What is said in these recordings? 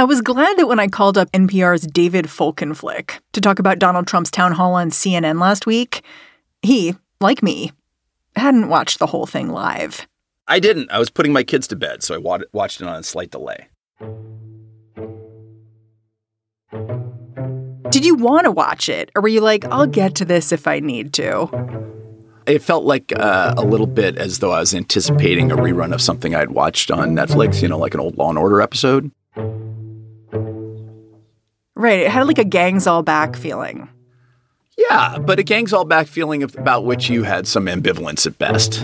I was glad that when I called up NPR's David Folkenflik to talk about Donald Trump's town hall on CNN last week, he, like me, hadn't watched the whole thing live. I didn't. I was putting my kids to bed, so I watched it on a slight delay. Did you want to watch it, or were you like, I'll get to this if I need to? It felt like uh, a little bit as though I was anticipating a rerun of something I'd watched on Netflix, you know, like an old Law and Order episode. Right. It had like a gangs all back feeling. Yeah, but a gangs all back feeling of, about which you had some ambivalence at best.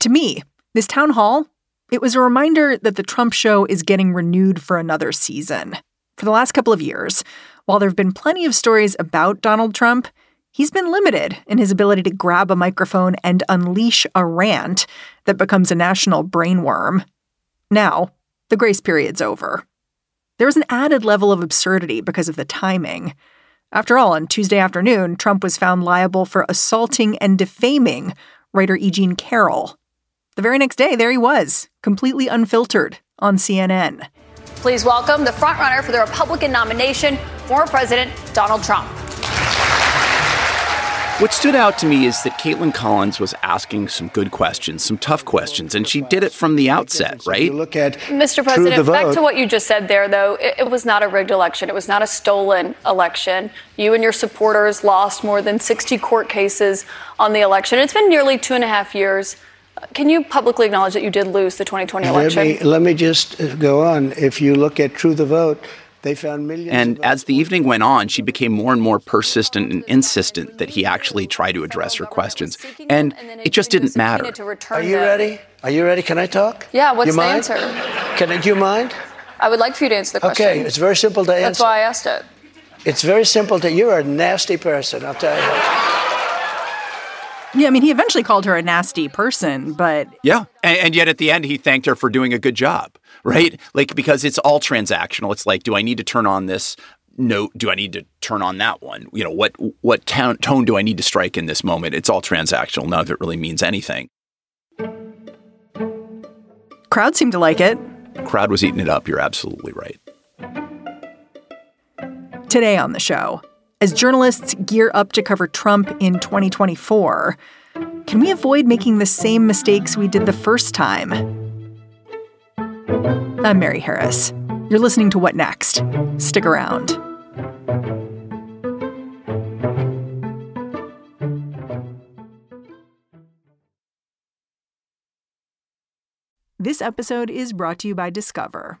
To me, this town hall, it was a reminder that the Trump show is getting renewed for another season. For the last couple of years, while there have been plenty of stories about Donald Trump, he's been limited in his ability to grab a microphone and unleash a rant that becomes a national brainworm. Now, the grace period's over. There was an added level of absurdity because of the timing. After all, on Tuesday afternoon, Trump was found liable for assaulting and defaming writer E. Jean Carroll. The very next day, there he was, completely unfiltered on CNN. Please welcome the frontrunner for the Republican nomination, former President Donald Trump. What stood out to me is that Kaitlan Collins was asking some good questions, some tough questions, and she did it from the outset, right? Look at Mr. President, back to what you just said there, though. It, it, was not a rigged election. It was not a stolen election. You and your supporters lost more than 60 court cases on the election. It's been nearly two and a half years. Can you publicly acknowledge that you did lose the 2020 election? Let me, let me just uh, go on. If you look at True the Vote, they found millions. And as the evening went on, she became more and more persistent and insistent that he actually try to address her questions. And it just didn't matter. Are you ready? Are you ready? Can I talk? Yeah, what's you the mind? answer? Can I, do you mind? I would like for you to answer the question. Okay, it's very simple to answer. That's why I asked it. It's very simple to you're a nasty person, I'll tell you. Yeah, I mean, he eventually called her a nasty person, but. Yeah. And, and, yet at the end, he thanked her for doing a good job right? Like because it's all transactional. It's like, do I need to turn on this note? Do I need to turn on that one? You know, what what tone, tone do I need to strike in this moment? It's all transactional. None of it really means anything. Crowd seemed to like it. Crowd was eating it up. You're absolutely right. Today on the show, as journalists gear up to cover Trump in 2024, can we avoid making the same mistakes we did the first time? I'm Mary Harris. You're listening to What Next? Stick around. This episode is brought to you by Discover.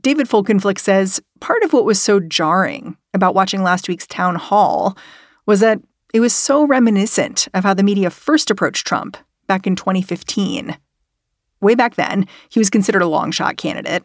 David Folkenflik says part of what was so jarring about watching last week's town hall was that it was so reminiscent of how the media first approached Trump back in 2015. Way back then, he was considered a long shot candidate,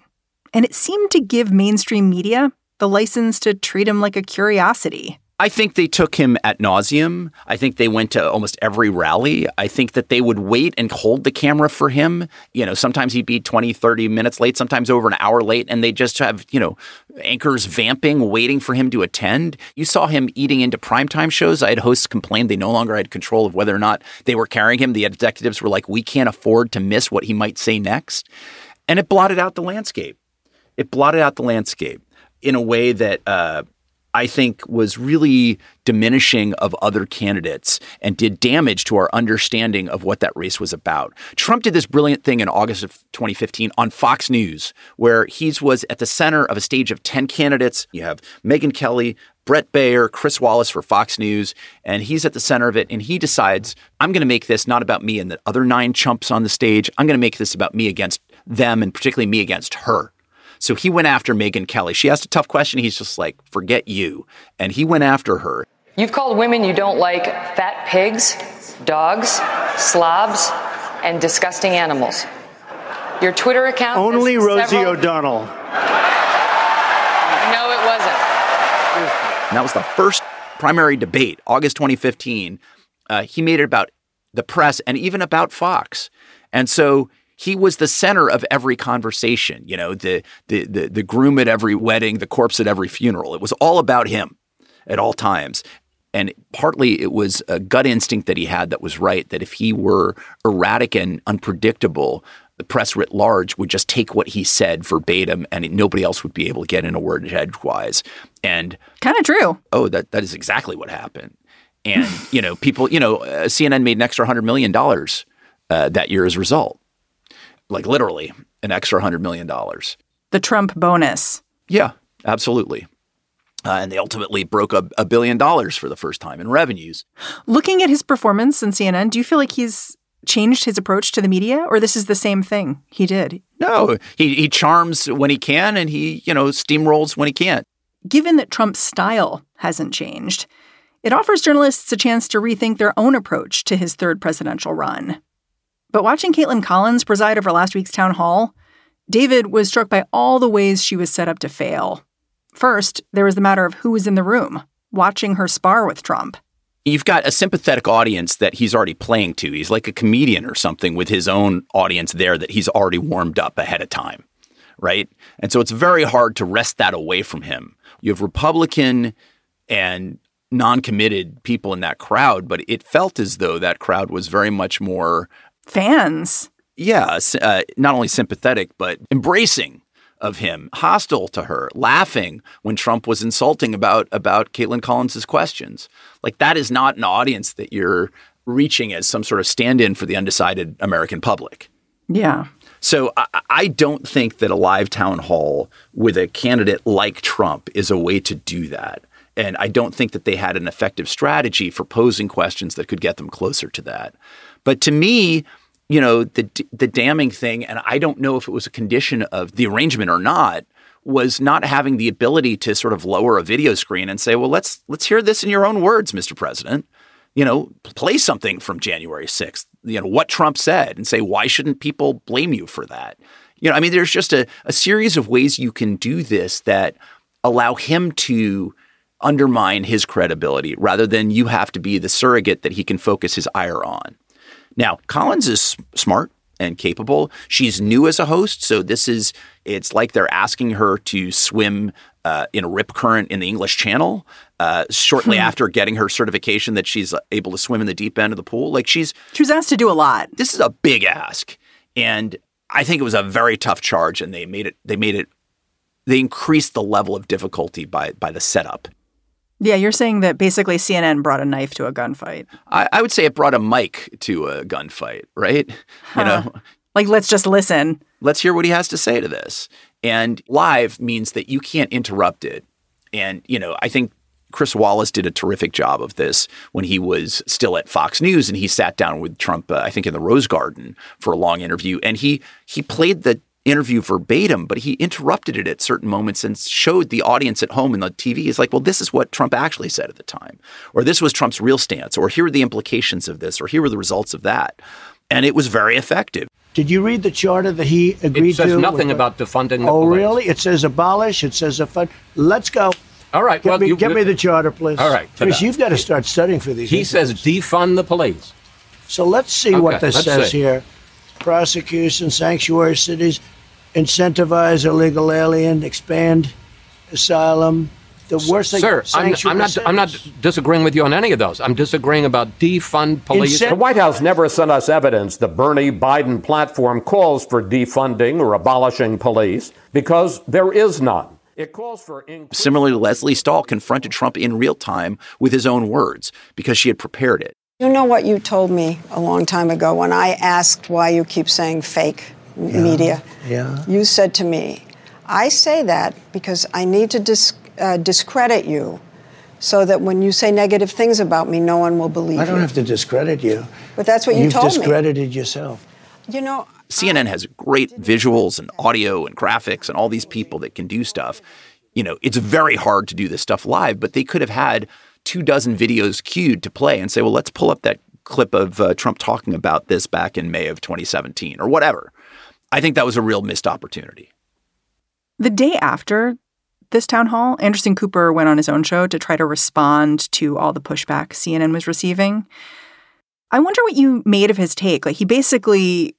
and it seemed to give mainstream media the license to treat him like a curiosity. I think they took him at nauseum. I think they went to almost every rally. I think that they would wait and hold the camera for him. You know, sometimes he'd be 20, 30 minutes late, sometimes over an hour late, and they just have, you know, anchors vamping, waiting for him to attend. You saw him eating into primetime shows. I had hosts complain they no longer had control of whether or not they were carrying him. The executives were like, we can't afford to miss what he might say next. And it blotted out the landscape. It blotted out the landscape in a way that, uh, I think was really diminishing of other candidates and did damage to our understanding of what that race was about. Trump did this brilliant thing in August of 2015 on Fox News, where he was at the center of a stage of 10 candidates. You have Megyn Kelly, Bret Baier, Chris Wallace for Fox News, and he's at the center of it. And he decides, I'm going to make this not about me and the other nine chumps on the stage. I'm going to make this about me against them and particularly me against her. So he went after Megyn Kelly. She asked a tough question. He's just like, forget you. And he went after her. You've called women you don't like fat pigs, dogs, slobs, and disgusting animals. Your Twitter account. Only Rosie several- O'Donnell. No, it wasn't. And that was the first primary debate, August 2015. Uh, he made it about the press and even about Fox. And so he was the center of every conversation, you know, the, the, the, the groom at every wedding, the corpse at every funeral. It was all about him at all times. And partly it was a gut instinct that he had that was right, that if he were erratic and unpredictable, the press writ large would just take what he said verbatim and nobody else would be able to get in a word edgewise. And Kind of true. oh, that that is exactly what happened. And you know, people, you know, uh, CNN made an extra hundred million dollars uh, that year as a result, like literally an extra hundred million dollars. The Trump bonus. Yeah, absolutely. Uh, and they ultimately broke a, a billion dollars for the first time in revenues. Looking at his performance in CNN, do you feel like he's changed his approach to the media, or this is the same thing he did? No, he he charms when he can, and he you know steamrolls when he can't. Given that Trump's style hasn't changed, it offers journalists a chance to rethink their own approach to his third presidential run. But watching Kaitlan Collins preside over last week's town hall, David was struck by all the ways she was set up to fail. First, there was the matter of who was in the room, watching her spar with Trump. You've got a sympathetic audience that he's already playing to. He's like a comedian or something with his own audience there that he's already warmed up ahead of time, right? And so it's very hard to wrest that away from him. You have Republican and non-committed people in that crowd, but it felt as though that crowd was very much more Fans. yeah, uh, not only sympathetic but embracing of him, hostile to her, laughing when Trump was insulting about about Kaitlan Collins's questions. Like that is not an audience that you're reaching as some sort of stand-in for the undecided American public. Yeah. So I, I don't think that a live town hall with a candidate like Trump is a way to do that. And I don't think that they had an effective strategy for posing questions that could get them closer to that. But to me, you know, the the damning thing, and I don't know if it was a condition of the arrangement or not, was not having the ability to sort of lower a video screen and say, "Well, let's let's hear this in your own words, Mr. President." You know, play something from January 6th, you know, what Trump said and say, why shouldn't people blame you for that? You know, I mean, there's just a, a series of ways you can do this that allow him to undermine his credibility rather than you have to be the surrogate that he can focus his ire on. Now, Collins is smart and capable. She's new as a host, so this is it's like they're asking her to swim uh, in a rip current in the English Channel uh, shortly after getting her certification that she's able to swim in the deep end of the pool. Like she's She was asked to do a lot. this is a big ask, and I think it was a very tough charge, and they made it. They made it. They increased the level of difficulty by by the setup. Yeah, you're saying that basically CNN brought a knife to a gunfight. I, I would say it brought a mic to a gunfight, right? You know, Like, let's just listen. let's hear what he has to say to this. And live means that you can't interrupt it. And, you know, I think Chris Wallace did a terrific job of this when he was still at Fox News and he sat down with Trump, uh, I think in the Rose Garden for a long interview. And he he played the interview verbatim, but he interrupted it at certain moments and showed the audience at home in the TV. He's like, well, this is what Trump actually said at the time, or this was Trump's real stance, or here are the implications of this, or here were the results of that. And it was very effective. Did you read the charter that he agreed to? It says to? nothing with- about defunding the Oh, police. really? It says abolish. It says defund. Let's go. All right. Get, well, me, you, get me the charter, please. All right, Chris, ta-da. you've got to start studying for these. He interviews. says defund the police. So let's see what Okay, this let's says see. here. Prosecution, sanctuary cities, incentivize illegal alien, expand asylum. The worst thing, Sir, I'm, I'm sanctuary not. I'm not disagreeing with you on any of those. I'm disagreeing about defund police. Incent- The White House never sent us evidence the Bernie Biden platform calls for defunding or abolishing police because there is none. It calls for increased Similarly, Lesley Stahl confronted Trump in real time with his own words because she had prepared it. You know what you told me a long time ago when I asked why you keep saying fake m- media? Yeah. You said to me, I say that because I need to dis- uh, discredit you so that when you say negative things about me, no one will believe I don't you. have to discredit you. But that's what you You've told me. You've discredited yourself. You know, CNN has great visuals and audio and graphics and all these people that can do stuff. You know, it's very hard to do this stuff live, but they could have had two dozen videos queued to play and say, well, let's pull up that clip of uh, Trump talking about this back in May of 2017 or whatever. I think that was a real missed opportunity. The day after this town hall, Anderson Cooper went on his own show to try to respond to all the pushback CNN was receiving. I wonder what you made of his take. Like he basically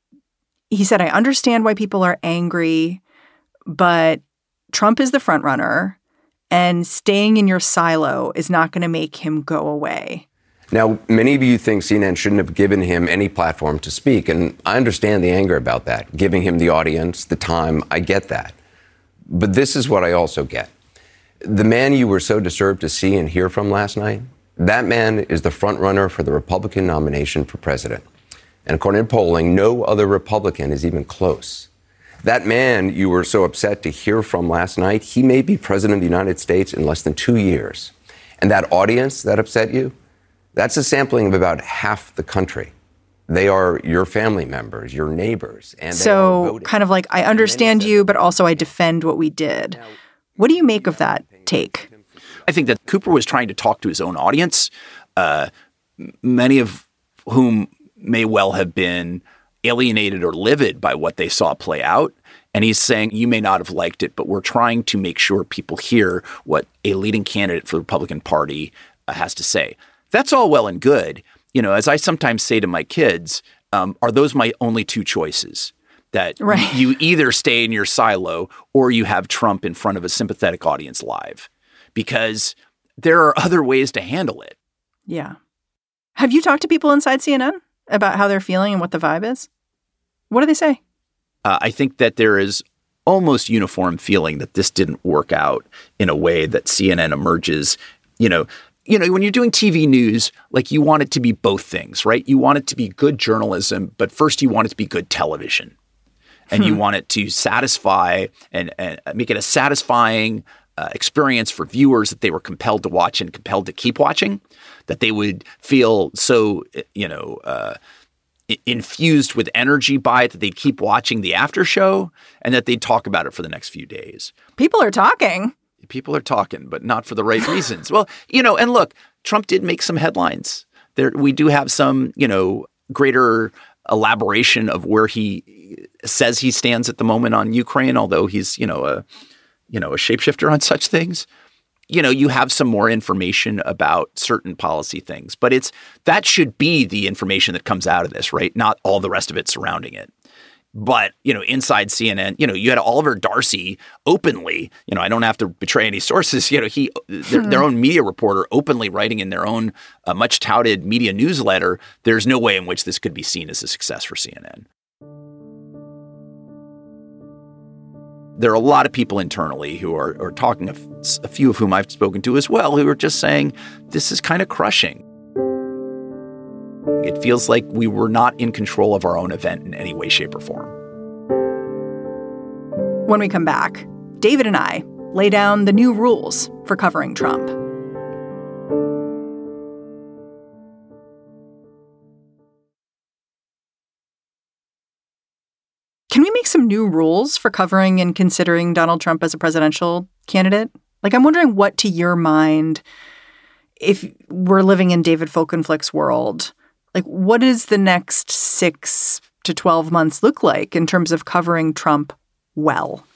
he said I understand why people are angry, but Trump is the front runner and staying in your silo is not going to make him go away. Now, many of you think CNN shouldn't have given him any platform to speak, and I understand the anger about that, giving him the audience, the time. I get that. But this is what I also get. The man you were so disturbed to see and hear from last night, that man is the front runner for the Republican nomination for president. And according to polling, no other Republican is even close. That man you were so upset to hear from last night, he may be president of the United States in less than two years. And that audience that upset you, that's a sampling of about half the country. They are your family members, your neighbors. And so, kind of like, I understand you, but also I defend what we did. What do you make of that take? I think that Cooper was trying to talk to his own audience, uh, many of whom may well have been alienated or livid by what they saw play out. And he's saying, you may not have liked it, but we're trying to make sure people hear what a leading candidate for the Republican Party uh, has to say. That's all well and good. You know, as I sometimes say to my kids, um, are those my only two choices? That right. you either stay in your silo or you have Trump in front of a sympathetic audience live because there are other ways to handle it. Yeah. Have you talked to people inside CNN about how they're feeling and what the vibe is? What do they say? Uh, I think that there is almost uniform feeling that this didn't work out in a way that CNN emerges. You know, you know, when you're doing TV news, like you want it to be both things, right? You want it to be good journalism, but first you want it to be good television. And hmm. you want it to satisfy and, and make it a satisfying, uh, experience for viewers that they were compelled to watch and compelled to keep watching, that they would feel so, you know, uh, infused with energy by it that they'd keep watching the after show and that they'd talk about it for the next few days. People are talking. People are talking, but not for the right reasons. well, you know, and look, Trump did make some headlines. There, we do have some, you know, greater elaboration of where he says he stands at the moment on Ukraine, although he's, you know, a you know, a shapeshifter on such things, you know, you have some more information about certain policy things. But it's that should be the information that comes out of this, right? Not all the rest of it surrounding it. But, you know, inside CNN, you know, you had Oliver Darcy openly, you know, I don't have to betray any sources, you know, he, their, their hmm. own media reporter openly writing in their own uh, much touted media newsletter, there's no way in which this could be seen as a success for CNN. there are a lot of people internally who are, are talking, a, a few of whom I've spoken to as well, who are just saying this is kind of crushing. It feels like we were not in control of our own event in any way, shape, or form. When we come back, David and I lay down the new rules for covering Trump. Can we make some new rules for covering and considering Donald Trump as a presidential candidate? Like, I'm wondering what, to your mind, if we're living in David Folkenflik's world, like, what does the next six to 12 months look like in terms of covering Trump well?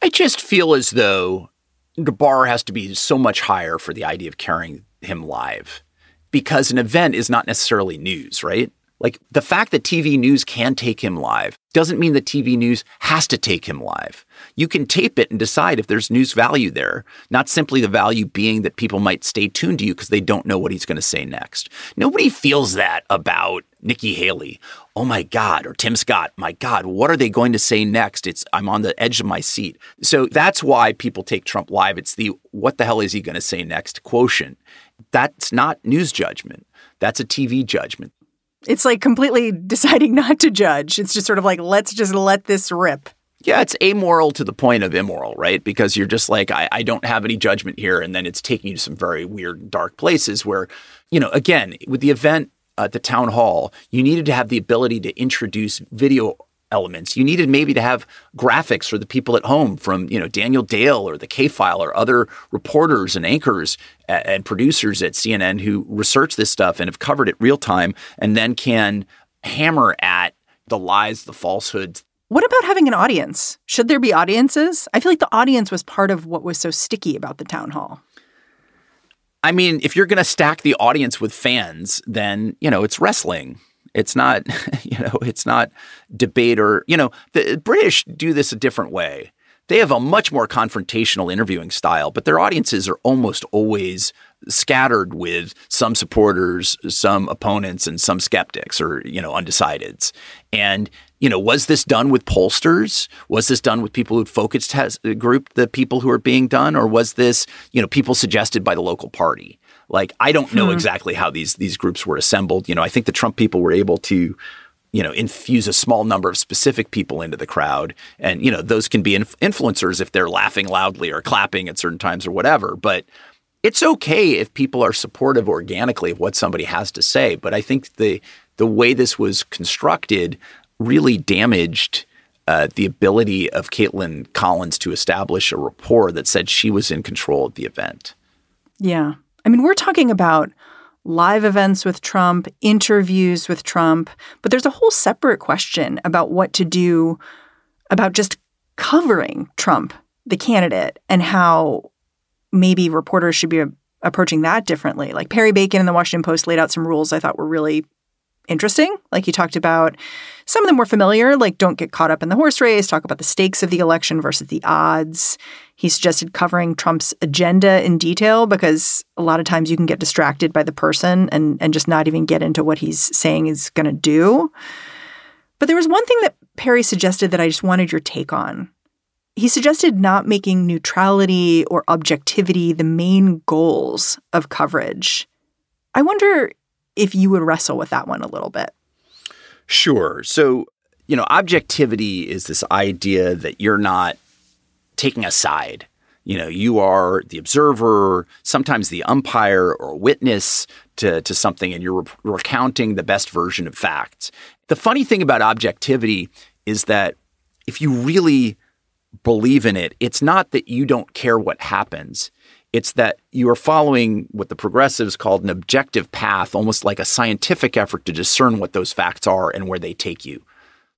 I just feel as though the bar has to be so much higher for the idea of carrying him live because an event is not necessarily news, right? Like the fact that TV news can take him live doesn't mean that TV news has to take him live. You can tape it and decide if there's news value there, not simply the value being that people might stay tuned to you because they don't know what he's going to say next. Nobody feels that about Nikki Haley. Oh my God, or Tim Scott. My God, what are they going to say next? It's I'm on the edge of my seat. So that's why people take Trump live. It's the what the hell is he going to say next quotient. That's not news judgment. That's a TV judgment. It's like completely deciding not to judge. It's just sort of like, let's just let this rip. Yeah, it's amoral to the point of immoral, right? Because you're just like, I, I don't have any judgment here. And then it's taking you to some very weird, dark places where, you know, again, with the event at the town hall, you needed to have the ability to introduce video elements. You needed maybe to have graphics for the people at home from, you know, Daniel Dale or the K File or other reporters and anchors and producers at CNN who research this stuff and have covered it real time and then can hammer at the lies, the falsehoods. What about having an audience? Should there be audiences? I feel like the audience was part of what was so sticky about the town hall. I mean, if you're going to stack the audience with fans, then, you know, it's wrestling. It's not, you know, it's not debate or, you know, the British do this a different way. They have a much more confrontational interviewing style, but their audiences are almost always scattered with some supporters, some opponents, and some skeptics or, you know, undecideds. And, you know, was this done with pollsters? Was this done with people who focused has grouped the people who are being done? Or was this, you know, people suggested by the local party? Like, I don't know hmm. exactly how these these groups were assembled. You know, I think the Trump people were able to you know infuse a small number of specific people into the crowd and you know those can be inf- influencers if they're laughing loudly or clapping at certain times or whatever but it's okay if people are supportive organically of what somebody has to say but i think the the way this was constructed really damaged uh, the ability of Kaitlan Collins to establish a rapport that said she was in control of the event. Yeah. I mean, we're talking about live events with Trump, interviews with Trump, but there's a whole separate question about what to do about just covering Trump, the candidate, and how maybe reporters should be approaching that differently. Like Perry Bacon in the Washington Post laid out some rules I thought were really interesting. Like he talked about some of them were familiar, like don't get caught up in the horse race, talk about the stakes of the election versus the odds. He suggested covering Trump's agenda in detail because a lot of times you can get distracted by the person and, and just not even get into what he's saying is going to do. But there was one thing that Perry suggested that I just wanted your take on. He suggested not making neutrality or objectivity the main goals of coverage. I wonder if you would wrestle with that one a little bit. Sure. So, you know, objectivity is this idea that you're not taking a side. You know, you are the observer, sometimes the umpire or witness to, to something, and you're re- recounting the best version of facts. The funny thing about objectivity is that if you really believe in it, it's not that you don't care what happens. It's that you are following what the progressives called an objective path, almost like a scientific effort to discern what those facts are and where they take you.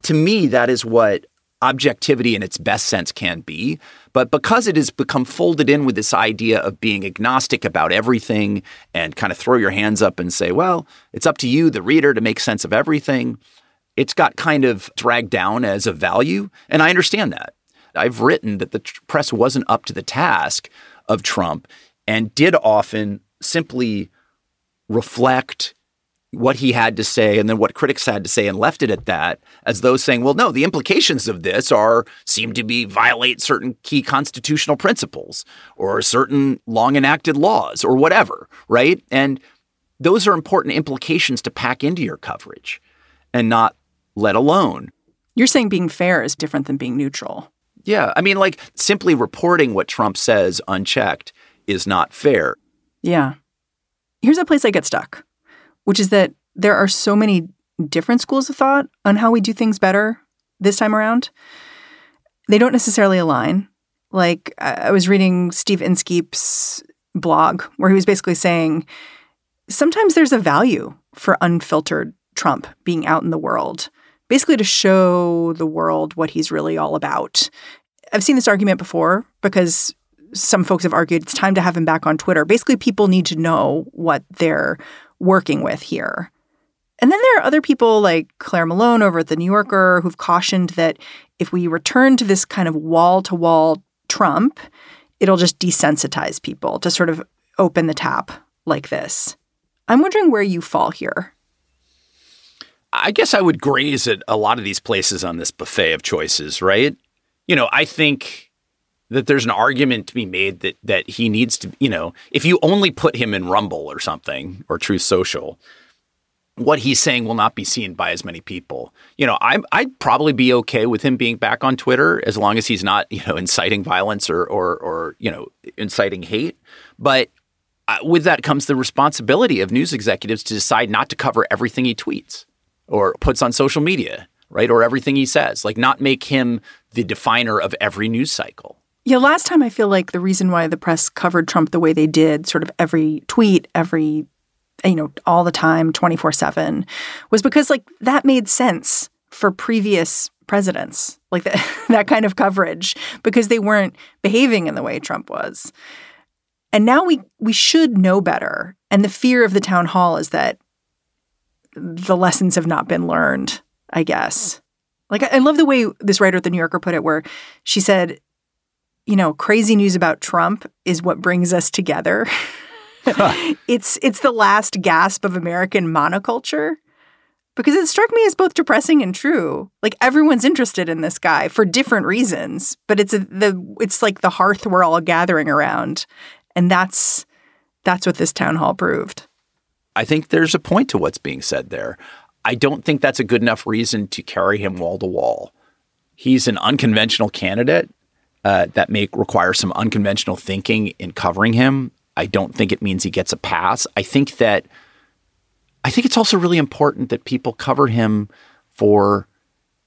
To me, that is what objectivity in its best sense can be. But because it has become folded in with this idea of being agnostic about everything and kind of throw your hands up and say, well, it's up to you, the reader, to make sense of everything, it's got kind of dragged down as a value. And I understand that. I've written that the press wasn't up to the task of Trump and did often simply reflect what he had to say and then what critics had to say and left it at that as though saying well no the implications of this are seem to be violate certain key constitutional principles or certain long enacted laws or whatever right? And those are important implications to pack into your coverage and not let alone. You're saying being fair is different than being neutral yeah. I mean, like simply reporting what Trump says unchecked is not fair. Yeah. Here's a place I get stuck, which is that there are so many different schools of thought on how we do things better this time around. They don't necessarily align. Like, I was reading Steve Inskeep's blog where he was basically saying sometimes there's a value for unfiltered Trump being out in the world basically to show the world what he's really all about. I've seen this argument before because some folks have argued it's time to have him back on Twitter. Basically, people need to know what they're working with here. And then there are other people like Clare Malone over at The New Yorker who've cautioned that if we return to this kind of wall to wall Trump, it'll just desensitize people to sort of open the tap like this. I'm wondering where you fall here. I guess I would graze at a lot of these places on this buffet of choices, right? You know, I think that there's an argument to be made that that he needs to, you know, if you only put him in Rumble or something or Truth Social, what he's saying will not be seen by as many people. You know, I, I'd probably be okay with him being back on Twitter as long as he's not, you know, inciting violence or or, or you know, inciting hate. But uh, with that comes the responsibility of news executives to decide not to cover everything he tweets or puts on social media, right? Or everything he says, like not make him the definer of every news cycle. Yeah, last time I feel like the reason why the press covered Trump the way they did, sort of every tweet, every, you know, all the time, 24 7, was because like that made sense for previous presidents, like that, that kind of coverage, because they weren't behaving in the way Trump was. And now we we should know better. And the fear of the town hall is that the lessons have not been learned, I guess. Like I love the way this writer at the New Yorker put it, where she said, you know, crazy news about Trump is what brings us together. it's it's the last gasp of American monoculture. Because it struck me as both depressing and true. Like everyone's interested in this guy for different reasons, but it's a, the it's like the hearth we're all gathering around, and that's that's what this town hall proved. I think there's a point to what's being said there. I don't think that's a good enough reason to carry him wall to wall. He's an unconventional candidate uh, that may require some unconventional thinking in covering him. I don't think it means he gets a pass. I think that I think it's also really important that people cover him for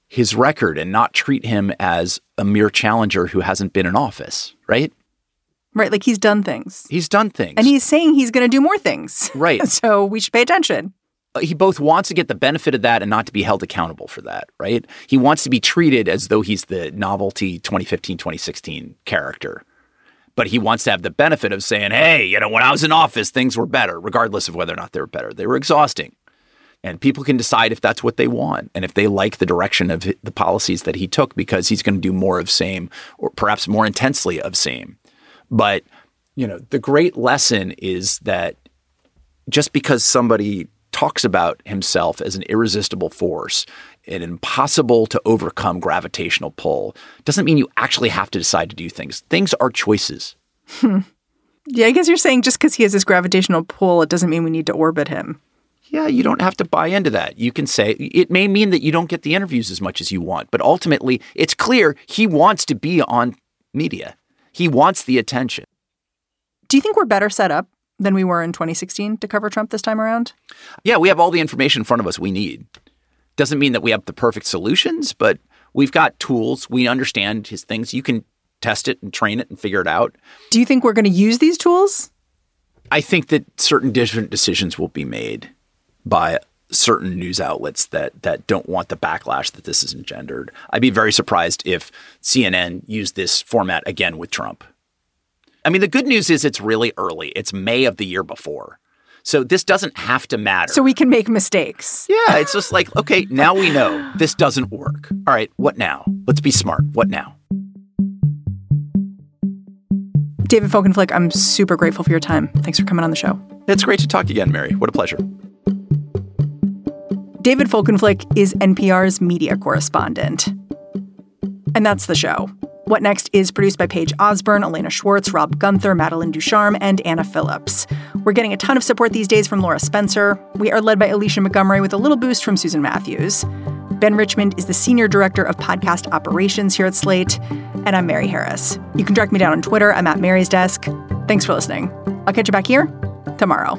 his record and not treat him as a mere challenger who hasn't been in office, right? Right, like he's done things. He's done things. And he's saying he's going to do more things. Right. so we should pay attention. Uh, he both wants to get the benefit of that and not to be held accountable for that, right? He wants to be treated as though he's the novelty 2015, 2016 character. But he wants to have the benefit of saying, hey, you know, when I was in office, things were better, regardless of whether or not they were better. They were exhausting. And people can decide if that's what they want and if they like the direction of the policies that he took because he's going to do more of same or perhaps more intensely of same. But, you know, the great lesson is that just because somebody talks about himself as an irresistible force, an impossible to overcome gravitational pull, doesn't mean you actually have to decide to do things. Things are choices. Hmm. Yeah, I guess you're saying just because he has this gravitational pull, it doesn't mean we need to orbit him. Yeah, you don't have to buy into that. You can say it may mean that you don't get the interviews as much as you want, but ultimately, it's clear he wants to be on media. He wants the attention. Do you think we're better set up than we were in 2016 to cover Trump this time around? Yeah, we have all the information in front of us we need. Doesn't mean that we have the perfect solutions, but we've got tools. We understand his things. You can test it and train it and figure it out. Do you think we're going to use these tools? I think that certain different decisions will be made by certain news outlets that that don't want the backlash that this has engendered. I'd be very surprised if CNN used this format again with Trump. I mean, the good news is it's really early. It's May of the year before. So this doesn't have to matter. So we can make mistakes. Yeah, it's just like, okay, now we know this doesn't work. All right, what now? Let's be smart. What now? David Folkenflik, I'm super grateful for your time. Thanks for coming on the show. It's great to talk again, Mary. What a pleasure. David Folkenflik is NPR's media correspondent. And that's the show. What Next is produced by Paige Osborne, Elena Schwartz, Rob Gunther, Madeline Ducharme, and Anna Phillips. We're getting a ton of support these days from Laura Spencer. We are led by Alicia Montgomery with a little boost from Susan Matthews. Ben Richmond is the Senior Director of Podcast Operations here at Slate. And I'm Mary Harris. You can track me down on Twitter. I'm at Mary's Desk. Thanks for listening. I'll catch you back here tomorrow.